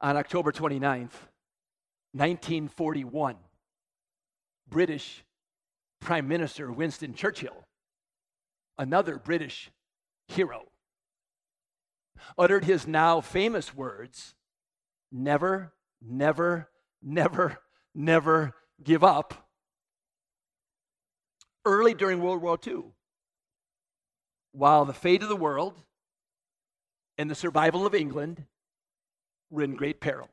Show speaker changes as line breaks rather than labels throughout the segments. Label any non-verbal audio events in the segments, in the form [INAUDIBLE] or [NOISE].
on October 29th, 1941, British Prime Minister Winston Churchill, another British hero, uttered his now famous words never, never, never, never give up. Early during World War II, while the fate of the world and the survival of England were in great peril.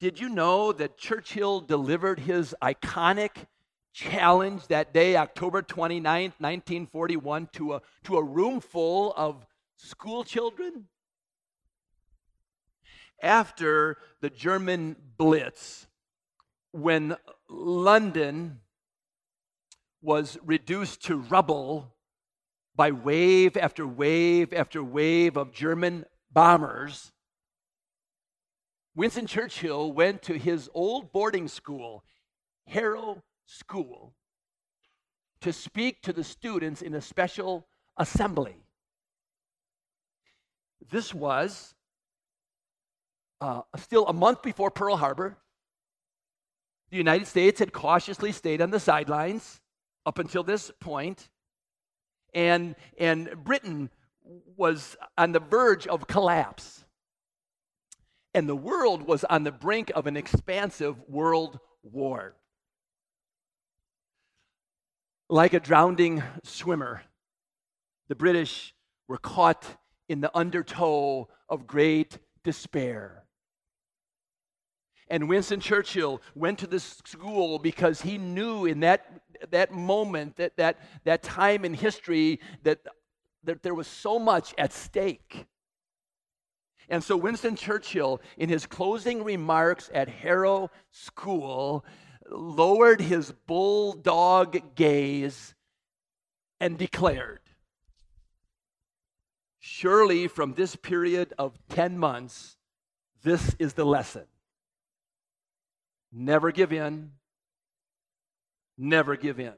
Did you know that Churchill delivered his iconic challenge that day, October 29th, 1941, to a, to a room full of school children? After the German Blitz, when London was reduced to rubble by wave after wave after wave of German bombers, Winston Churchill went to his old boarding school, Harrow School, to speak to the students in a special assembly. This was uh, still a month before Pearl Harbor. The United States had cautiously stayed on the sidelines up until this point, and, and Britain was on the verge of collapse. And the world was on the brink of an expansive world war. Like a drowning swimmer, the British were caught in the undertow of great despair. And Winston Churchill went to this school because he knew in that, that moment, that, that, that time in history, that, that there was so much at stake. And so Winston Churchill, in his closing remarks at Harrow School, lowered his bulldog gaze and declared Surely from this period of 10 months, this is the lesson. Never give in. Never give in.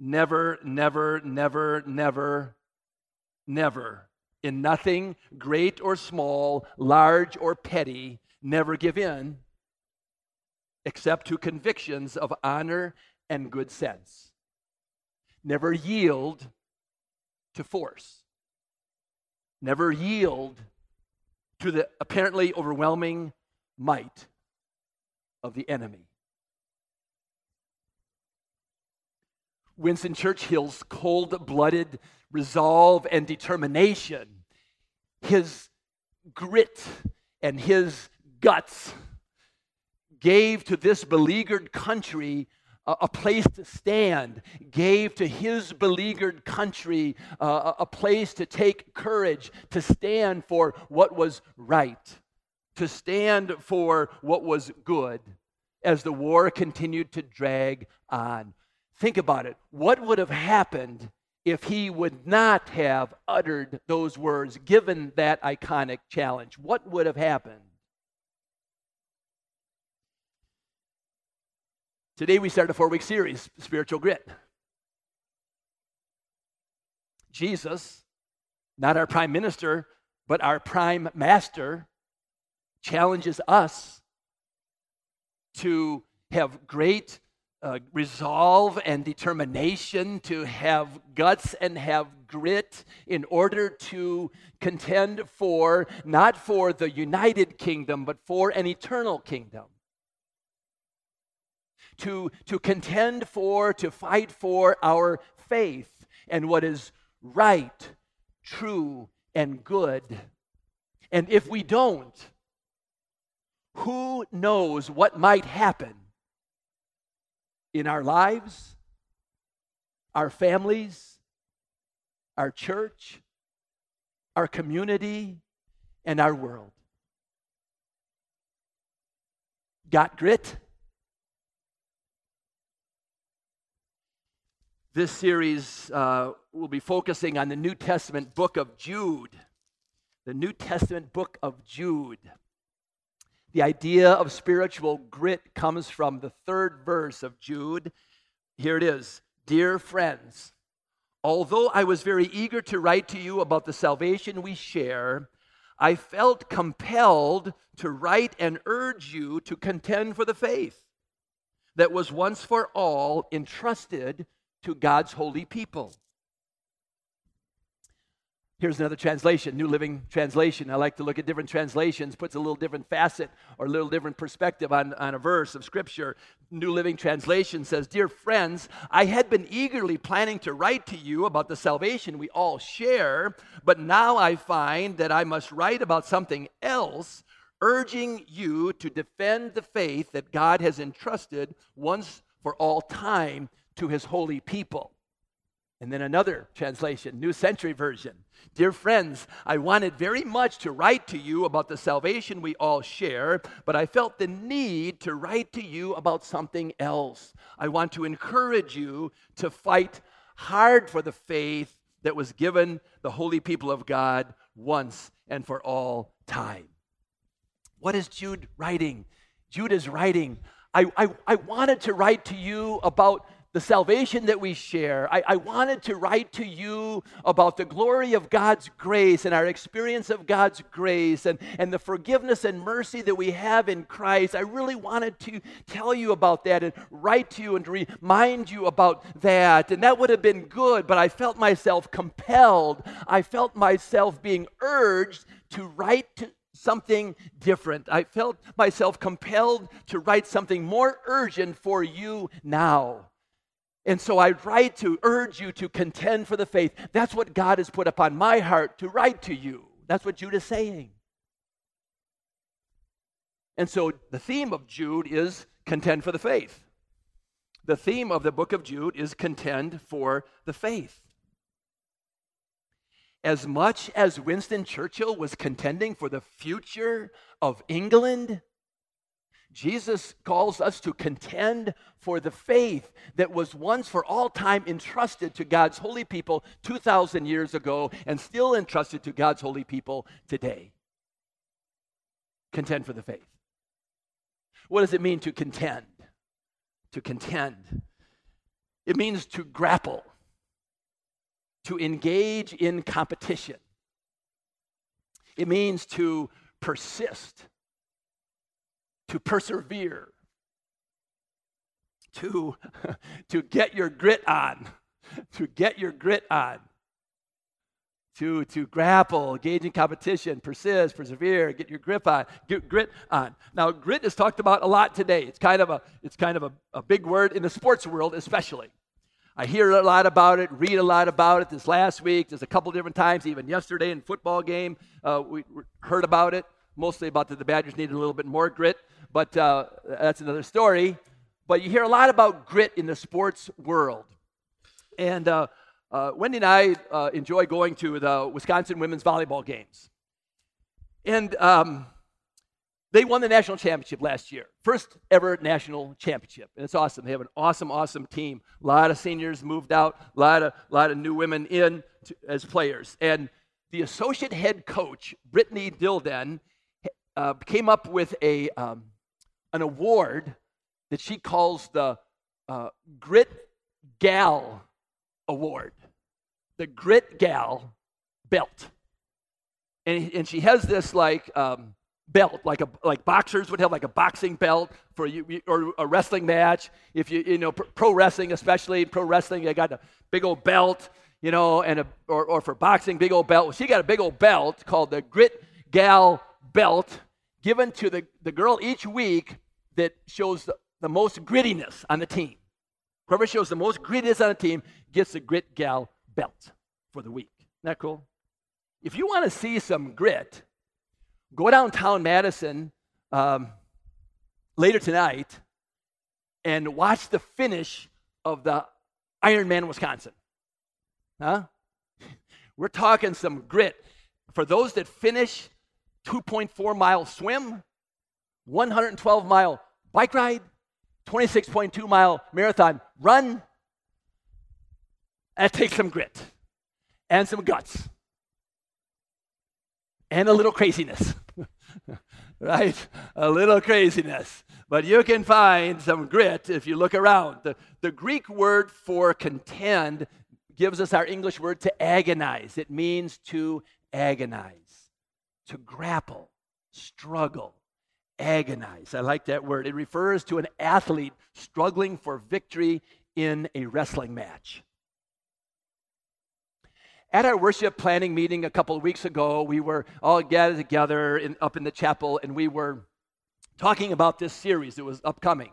Never, never, never, never, never in nothing, great or small, large or petty, never give in, except to convictions of honor and good sense. Never yield to force. Never yield to the apparently overwhelming might of the enemy. Winston Churchill's cold blooded resolve and determination, his grit and his guts gave to this beleaguered country a, a place to stand, gave to his beleaguered country uh, a place to take courage, to stand for what was right, to stand for what was good as the war continued to drag on. Think about it. What would have happened if he would not have uttered those words, given that iconic challenge? What would have happened? Today we start a four week series, Spiritual Grit. Jesus, not our prime minister, but our prime master, challenges us to have great uh, resolve and determination, to have guts and have grit in order to contend for, not for the united kingdom, but for an eternal kingdom. To, to contend for, to fight for our faith and what is right, true, and good. And if we don't, who knows what might happen in our lives, our families, our church, our community, and our world. Got grit? This series uh, will be focusing on the New Testament book of Jude. The New Testament book of Jude. The idea of spiritual grit comes from the third verse of Jude. Here it is Dear friends, although I was very eager to write to you about the salvation we share, I felt compelled to write and urge you to contend for the faith that was once for all entrusted to God's holy people. Here's another translation, New Living Translation. I like to look at different translations, puts a little different facet or a little different perspective on, on a verse of Scripture. New Living Translation says, Dear friends, I had been eagerly planning to write to you about the salvation we all share, but now I find that I must write about something else, urging you to defend the faith that God has entrusted once for all time to his holy people. And then another translation, New Century Version. Dear friends, I wanted very much to write to you about the salvation we all share, but I felt the need to write to you about something else. I want to encourage you to fight hard for the faith that was given the holy people of God once and for all time. What is Jude writing? Jude is writing, I, I, I wanted to write to you about the salvation that we share. I, I, wanted to write to you about the glory of God's grace and our experience of God's grace and, and the forgiveness and mercy that we have in Christ. I really wanted to tell you about that and write to you and remind you about that. And that would have been good, but I felt myself compelled. I felt myself being urged to write to, something different. I felt myself compelled to write something more urgent for you now. And so I write to urge you to contend for the faith. That's what God has put upon my heart to write to you. That's what Jude is saying. And so the theme of Jude is contend for the faith. The theme of the book of Jude is contend for the faith. As much as Winston Churchill was contending for the future of England, Jesus calls us to contend for the faith that was once for all time entrusted to God's holy people 2,000 years ago and still entrusted to God's holy people today. Contend for the faith. What does it mean to contend? To contend. It means to grapple, to engage in competition. It means to persist to persevere, to, [LAUGHS] to get your grit on, to get your grit on, to, to grapple, engage in competition, persist, persevere, get your grip on, get grit on. Now, grit is talked about a lot today. It's kind of a, it's kind of a, a big word in the sports world, especially. I hear a lot about it, read a lot about it this last week. There's a couple different times, even yesterday in football game, uh, we heard about it, mostly about that the Badgers needed a little bit more grit but uh, that's another story. But you hear a lot about grit in the sports world. And uh, uh, Wendy and I uh, enjoy going to the Wisconsin women's volleyball games. And um, they won the national championship last year. First ever national championship. And it's awesome. They have an awesome, awesome team. A lot of seniors moved out, a lot of, lot of new women in to, as players. And the associate head coach, Brittany Dildine, uh, came up with a, um, an award that she calls the uh, Grit Gal Award, the Grit Gal belt. And, and she has this like um, belt, like a like boxers would have like a boxing belt for you or a wrestling match. If you you know pro wrestling, especially pro wrestling, they got a big old belt, you know, and a or, or for boxing, big old belt. She got a big old belt called the Grit Gal belt, given to the, the girl each week that shows the, the most grittiness on the team. Whoever shows the most grittiness on the team gets the Grit Gal belt for the week. Isn't that cool? If you want to see some grit, go downtown Madison um, later tonight and watch the finish of the Ironman Wisconsin. Huh? [LAUGHS] We're talking some grit. For those that finish 2.4 mile swim, 112 mile bike ride, 26.2 mile marathon run. That takes some grit and some guts and a little craziness. [LAUGHS] right? A little craziness. But you can find some grit if you look around. The, the Greek word for contend gives us our English word to agonize. It means to agonize. To grapple, struggle, agonize. I like that word. It refers to an athlete struggling for victory in a wrestling match. At our worship planning meeting a couple of weeks ago, we were all gathered together in, up in the chapel and we were talking about this series that was upcoming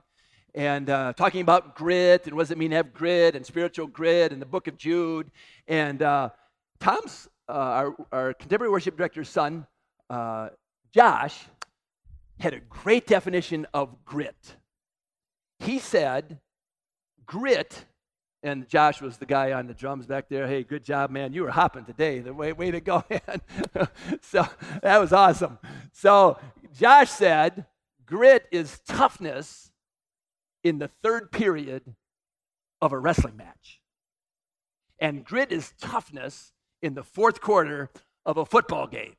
and uh, talking about grit and what does it mean to have grit and spiritual grit and the book of Jude. And uh, Tom's, uh, our, our, contemporary worship director's son, uh, Josh, had a great definition of grit. He said, grit, and Josh was the guy on the drums back there. Hey, good job, man. You were hopping today. The way, way to go, [LAUGHS] man. so that was awesome. So Josh said, grit is toughness in the third period of a wrestling match. And grit is toughness in the fourth quarter of a football game.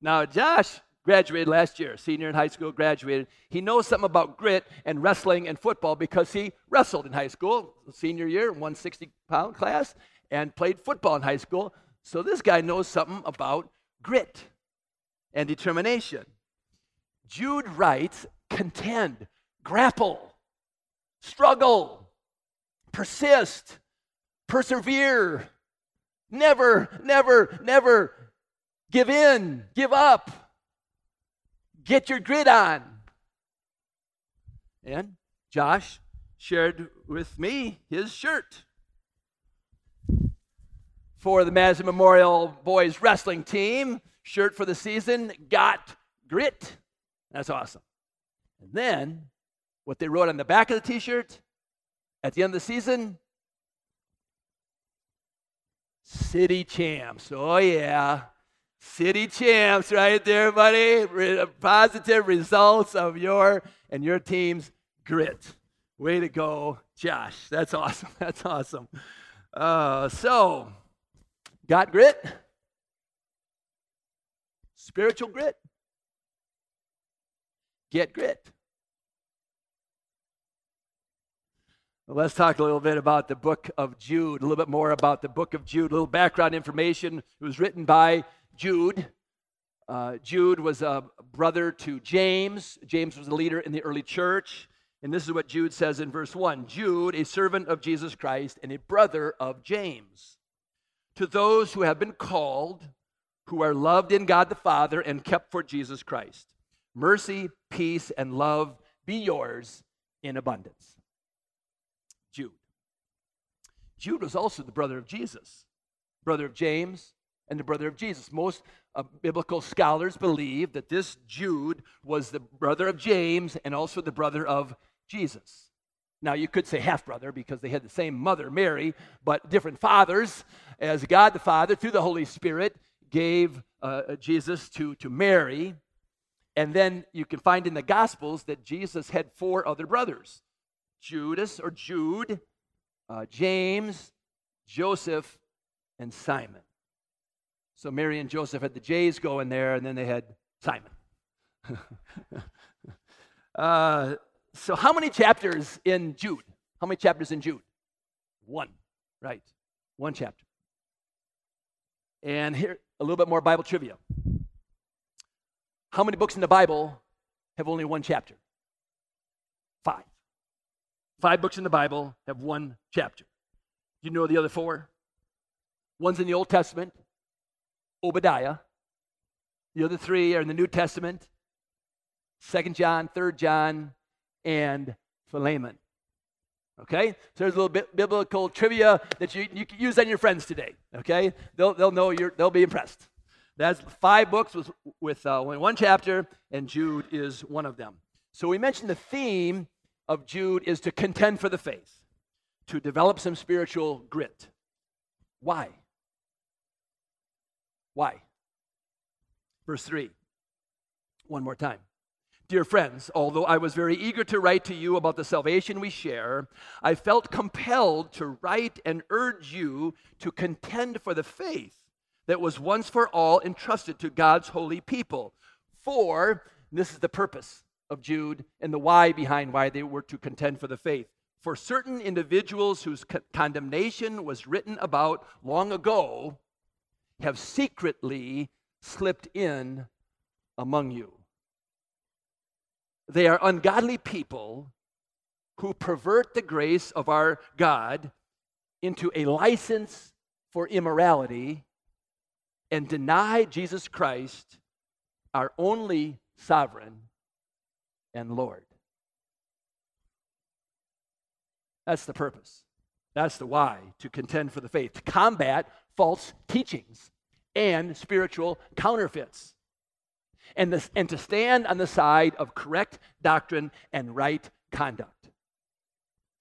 Now, Josh graduated last year, senior in high school, graduated. He knows something about grit and wrestling and football because he wrestled in high school, senior year, 160 pound class, and played football in high school. So this guy knows something about grit and determination. Jude writes contend, grapple, struggle, persist, persevere, never, never, never give in, give up, get your grit on. And Josh shared with me his shirt for the Madison Memorial Boys Wrestling Team. Shirt for the season, got grit. That's awesome. And then what they wrote on the back of the t shirt at the end of the season City Champs. Oh, yeah. City Champs right there, buddy. Re- positive results of your and your team's grit. Way to go, Josh. That's awesome. [LAUGHS] That's awesome. Uh, so, got grit? Spiritual grit? Get grit. Let's talk a little bit about the book of Jude, a little bit more about the book of Jude, a little background information. It was written by Jude. Uh, Jude was a brother to James. James was a leader in the early church. And this is what Jude says in verse 1 Jude, a servant of Jesus Christ and a brother of James. To those who have been called, who are loved in God the Father and kept for Jesus Christ, mercy, peace, and love be yours in abundance. Jude. Jude was also the brother of Jesus, brother of James, and the brother of Jesus. Most uh, biblical scholars believe that this Jude was the brother of James and also the brother of Jesus. Now, you could say half brother because they had the same mother, Mary, but different fathers, as God the Father, through the Holy Spirit, gave uh, Jesus to, to Mary. And then you can find in the Gospels that Jesus had four other brothers Judas or Jude, uh, James, Joseph, and Simon. So Mary and Joseph had the Jays going there, and then they had Simon. [LAUGHS] uh, so, how many chapters in Jude? How many chapters in Jude? One, right? One chapter. And here, a little bit more Bible trivia. How many books in the Bible have only one chapter? Five. Five books in the Bible have one chapter. Do you know the other four? One's in the Old Testament, Obadiah. The other three are in the New Testament, Second John, Third John, and Philemon. Okay? So there's a little bit biblical trivia that you, you can use on your friends today. Okay? They'll, they'll know you're, they'll be impressed. That's five books with, with uh, one chapter, and Jude is one of them. So we mentioned the theme of Jude is to contend for the faith, to develop some spiritual grit. Why? Why? Verse 3. One more time. Dear friends, although I was very eager to write to you about the salvation we share, I felt compelled to write and urge you to contend for the faith that was once for all entrusted to God's holy people. For, this is the purpose of Jude and the why behind why they were to contend for the faith. For certain individuals whose condemnation was written about long ago have secretly slipped in among you. They are ungodly people who pervert the grace of our God into a license for immorality and deny Jesus Christ, our only sovereign and Lord. That's the purpose. That's the why to contend for the faith, to combat false teachings and spiritual counterfeits, and, this, and to stand on the side of correct doctrine and right conduct.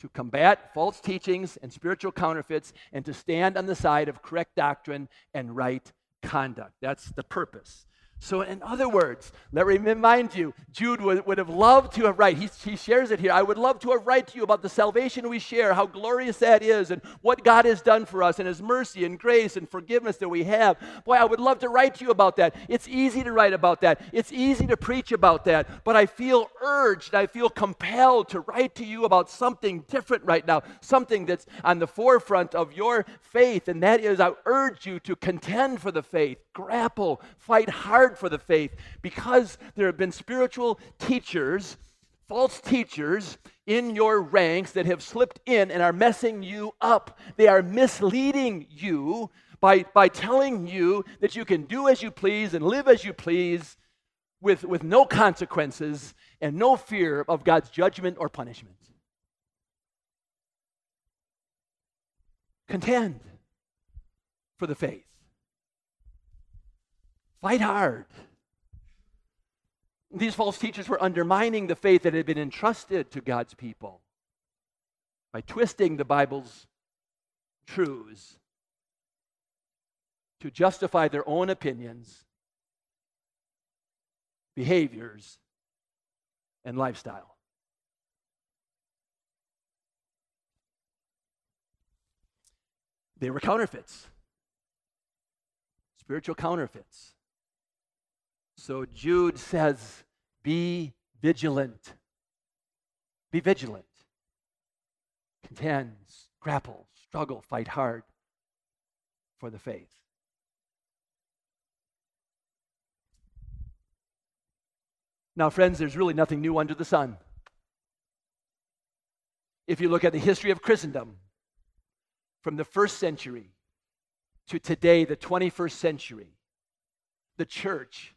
To combat false teachings and spiritual counterfeits, and to stand on the side of correct doctrine and right conduct. That's the purpose. So, in other words, let me remind you, Jude would, would have loved to have write. He, he shares it here. I would love to have write to you about the salvation we share, how glorious that is, and what God has done for us, and His mercy and grace and forgiveness that we have. Boy, I would love to write to you about that. It's easy to write about that. It's easy to preach about that. But I feel urged, I feel compelled to write to you about something different right now, something that's on the forefront of your faith, and that is I urge you to contend for the faith, grapple, fight hard hard for the faith because there have been spiritual teachers, false teachers in your ranks that have slipped in and are messing you up. They are misleading you by, by telling you that you can do as you please and live as you please with, with no consequences and no fear of God's judgment or punishment. Contend for the faith. Fight hard. These false teachers were undermining the faith that had been entrusted to God's people by twisting the Bible's truths to justify their own opinions, behaviors, and lifestyle. They were counterfeits, spiritual counterfeits. So Jude says, Be vigilant. Be vigilant. Contend, grapple, struggle, fight hard for the faith. Now, friends, there's really nothing new under the sun. If you look at the history of Christendom, from the first century to today, the 21st century, the church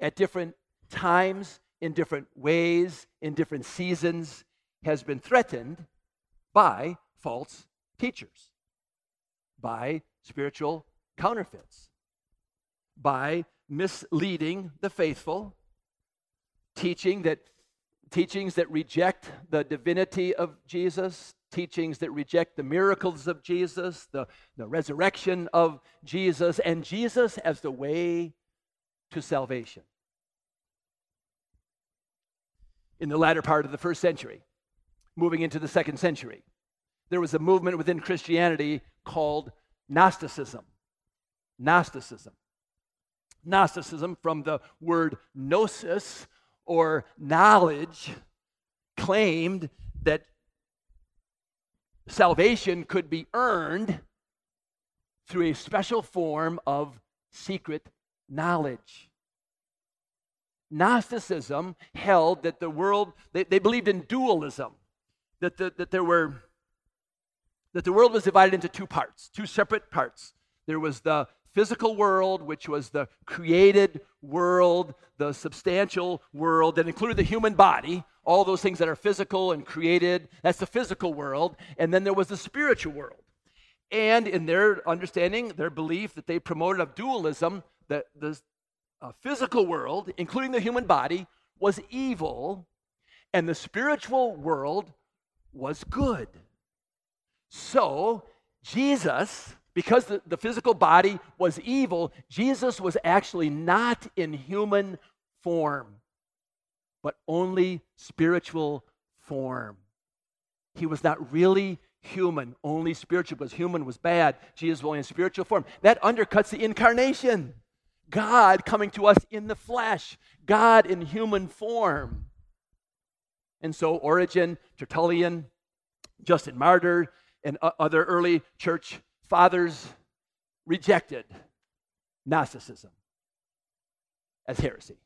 at different times, in different ways, in different seasons, has been threatened by false teachers, by spiritual counterfeits, by misleading the faithful, teaching that teachings that reject the divinity of Jesus, teachings that reject the miracles of Jesus, the, the resurrection of Jesus, and Jesus as the way to salvation. In the latter part of the first century, moving into the second century, there was a movement within Christianity called Gnosticism. Gnosticism. Gnosticism, from the word gnosis or knowledge, claimed that salvation could be earned through a special form of secret knowledge. Gnosticism held that the world, they, they believed in dualism, that, the, that there were that the world was divided into two parts, two separate parts. There was the physical world, which was the created world, the substantial world that included the human body, all those things that are physical and created. That's the physical world. And then there was the spiritual world. And in their understanding, their belief that they promoted of dualism, the, the uh, physical world, including the human body, was evil, and the spiritual world was good. So, Jesus, because the, the physical body was evil, Jesus was actually not in human form, but only spiritual form. He was not really human, only spiritual, because human was bad. Jesus was only in spiritual form. That undercuts the incarnation. God coming to us in the flesh, God in human form. And so, Origen, Tertullian, Justin Martyr, and other early church fathers rejected Gnosticism. as heresy.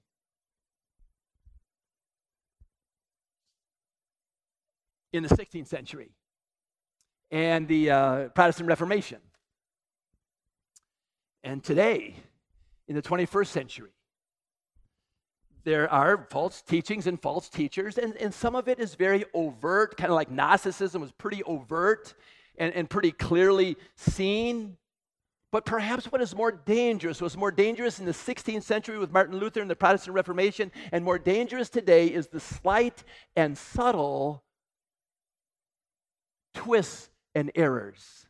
In the 16th century and the uh, Protestant Reformation. And today, in the 21st century, there are false teachings and false teachers, and, and some of it is very overt, kind of like Gnosticism was pretty overt and, and pretty clearly seen. But perhaps what is more dangerous, was more dangerous in the 16th century with Martin Luther and the Protestant Reformation, and more dangerous today is the slight and subtle twists and errors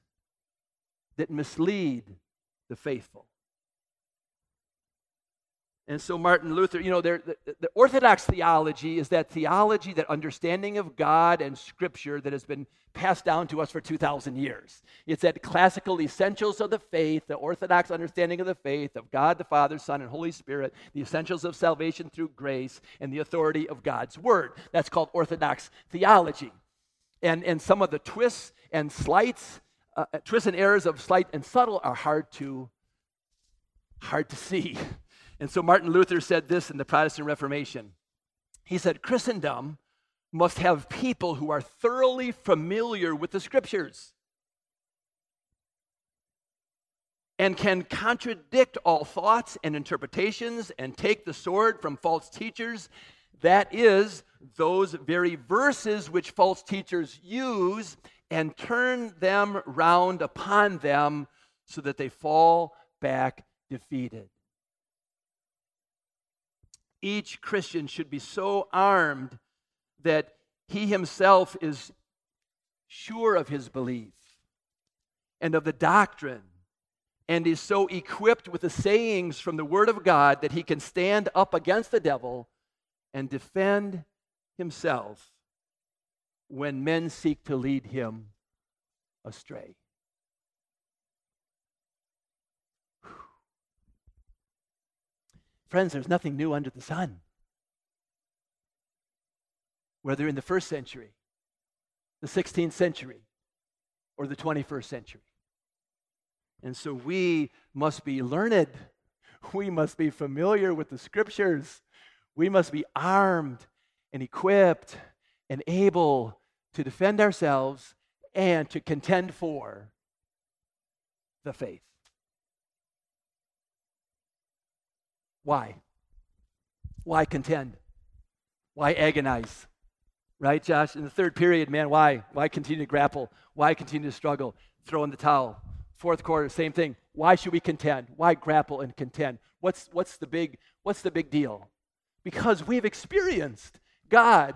that mislead the faithful. And so, Martin Luther, you know, the, the, Orthodox theology is that theology, that understanding of God and Scripture that has been passed down to us for 2,000 years. It's that classical essentials of the faith, the Orthodox understanding of the faith of God the Father, Son, and Holy Spirit, the essentials of salvation through grace, and the authority of God's Word. That's called Orthodox theology. And, and some of the twists and slights, uh, twists and errors of slight and subtle are hard to, hard to see. [LAUGHS] And so Martin Luther said this in the Protestant Reformation. He said, Christendom must have people who are thoroughly familiar with the scriptures and can contradict all thoughts and interpretations and take the sword from false teachers. That is, those very verses which false teachers use and turn them round upon them so that they fall back defeated each Christian should be so armed that he himself is sure of his belief and of the doctrine and is so equipped with the sayings from the Word of God that he can stand up against the devil and defend himself when men seek to lead him astray. Friends, there's nothing new under the sun. Whether in the first century, the 16th century, or the 21st century. And so we must be learned. [LAUGHS] We must be familiar with the scriptures. We must be armed and equipped and able to defend ourselves and to contend for the faith. Why? Why contend? Why agonize? Right, Josh? In the third period, man, why? Why continue to grapple? Why continue to struggle? Throw in the towel. Fourth quarter, same thing. Why should we contend? Why grapple and contend? What's, what's, the, big, what's the big deal? Because we've experienced God.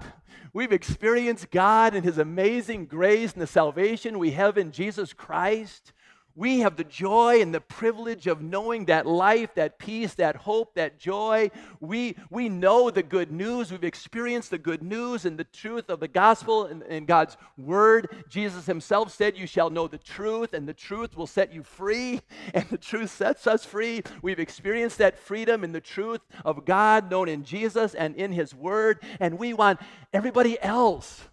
We've experienced God and His amazing grace and the salvation we have in Jesus Christ we have the joy and the privilege of knowing that life, that peace, that hope, that joy. We, we know the good news. We've experienced the good news and the truth of the gospel and, and God's word. Jesus himself said, You shall know the truth, and the truth will set you free, [LAUGHS] and the truth sets us free. We've experienced that freedom in the truth of God known in Jesus and in his word, and we want everybody else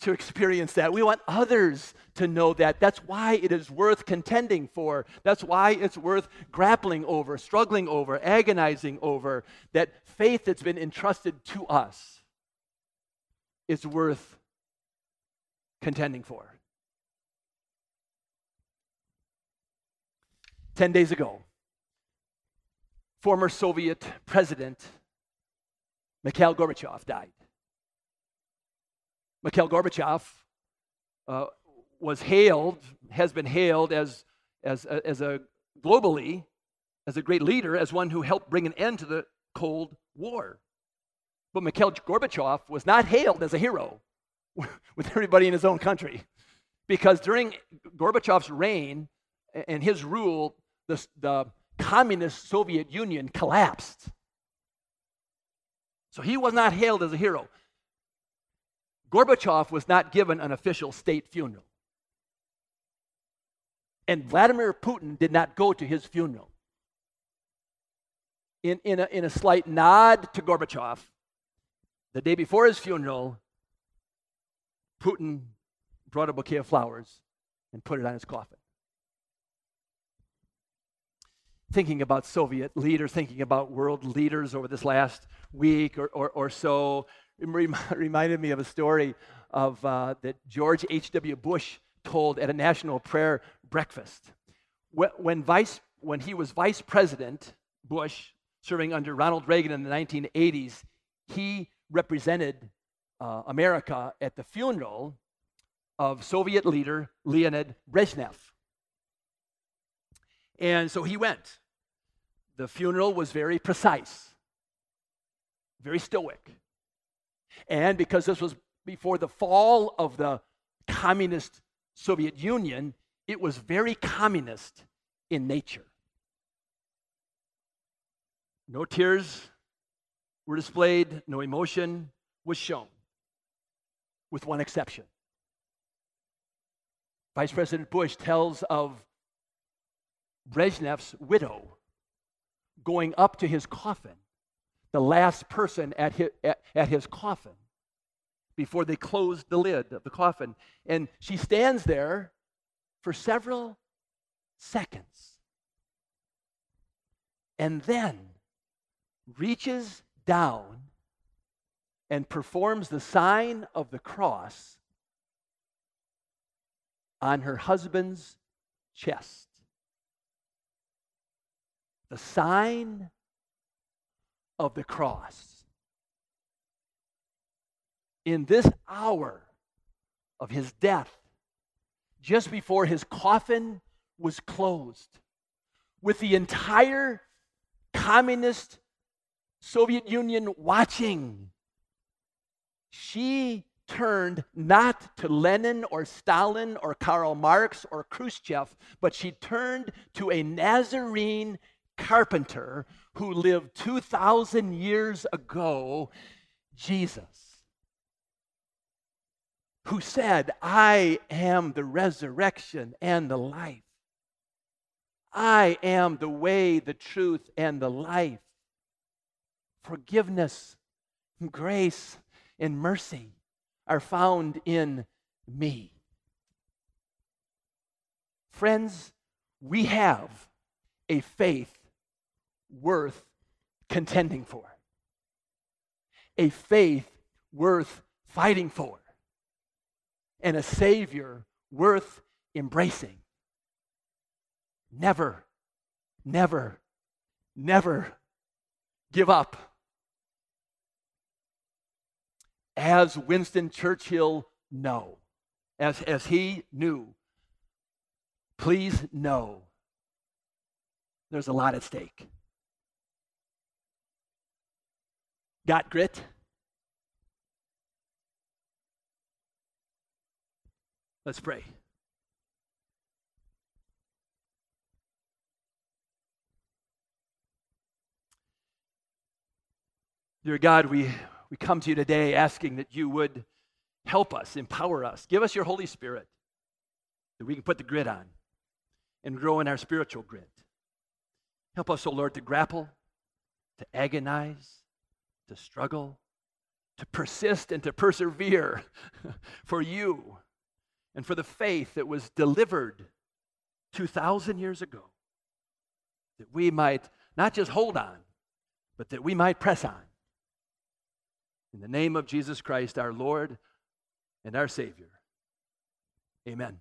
to experience that. We want others to know that. That's why it is worth contending for. That's why it's worth grappling over, struggling over, agonizing over. That faith that's been entrusted to us is worth contending for. Ten days ago, former Soviet President Mikhail Gorbachev died. Mikhail Gorbachev uh, was hailed, has been hailed as, as, a, as a globally, as a great leader, as one who helped bring an end to the Cold War. But Mikhail Gorbachev was not hailed as a hero [LAUGHS] with everybody in his own country. Because during Gorbachev's reign and his rule, the, the communist Soviet Union collapsed. So he was not hailed as a hero. Gorbachev was not given an official state funeral. And Vladimir Putin did not go to his funeral. In, in, a, in a slight nod to Gorbachev, the day before his funeral, Putin brought a bouquet of flowers and put it on his coffin. thinking about Soviet leaders, thinking about world leaders over this last week or, or, or so. It [LAUGHS] reminded me of a story of, uh, that George H.W. Bush told at a national prayer breakfast. When, vice, when he was vice president, Bush, serving under Ronald Reagan in the 1980s, he represented uh, America at the funeral of Soviet leader Leonid Brezhnev. And so he went. The funeral was very precise, very stoic. And because this was before the fall of the communist Soviet Union, it was very communist in nature. No tears were displayed, no emotion was shown, with one exception. Vice President Bush tells of Brezhnev's widow going up to his coffin, the last person at his, at, at his coffin, before they closed the lid of the coffin. And she stands there for several seconds. And then reaches down and performs the sign of the cross on her husband's chest. The sign of the cross. In this hour of his death, just before his coffin was closed, with the entire communist Soviet Union watching, she turned not to Lenin or Stalin or Karl Marx or Khrushchev, but she turned to a Nazarene carpenter who lived 2,000 years ago, Jesus, who said, I am the resurrection and the life. I am the way, the truth, and the life. Forgiveness, grace, and mercy are found in me. Friends, we have a faith worth contending for, a faith worth fighting for, and a Savior worth embracing. Never, never, never give up as Winston Churchill know, as, as he knew, please know there's a lot at stake. Got grit? Let's pray. Dear God, we we come to you today asking that you would help us, empower us, give us your Holy Spirit that we can put the grit on and grow in our spiritual grit. Help us, O oh Lord, to grapple, to agonize, to struggle, to persist, and to persevere [LAUGHS] for you and for the faith that was delivered 2,000 years ago, that we might not just hold on, but that we might press on in the name of Jesus Christ, our Lord and our Savior. Amen.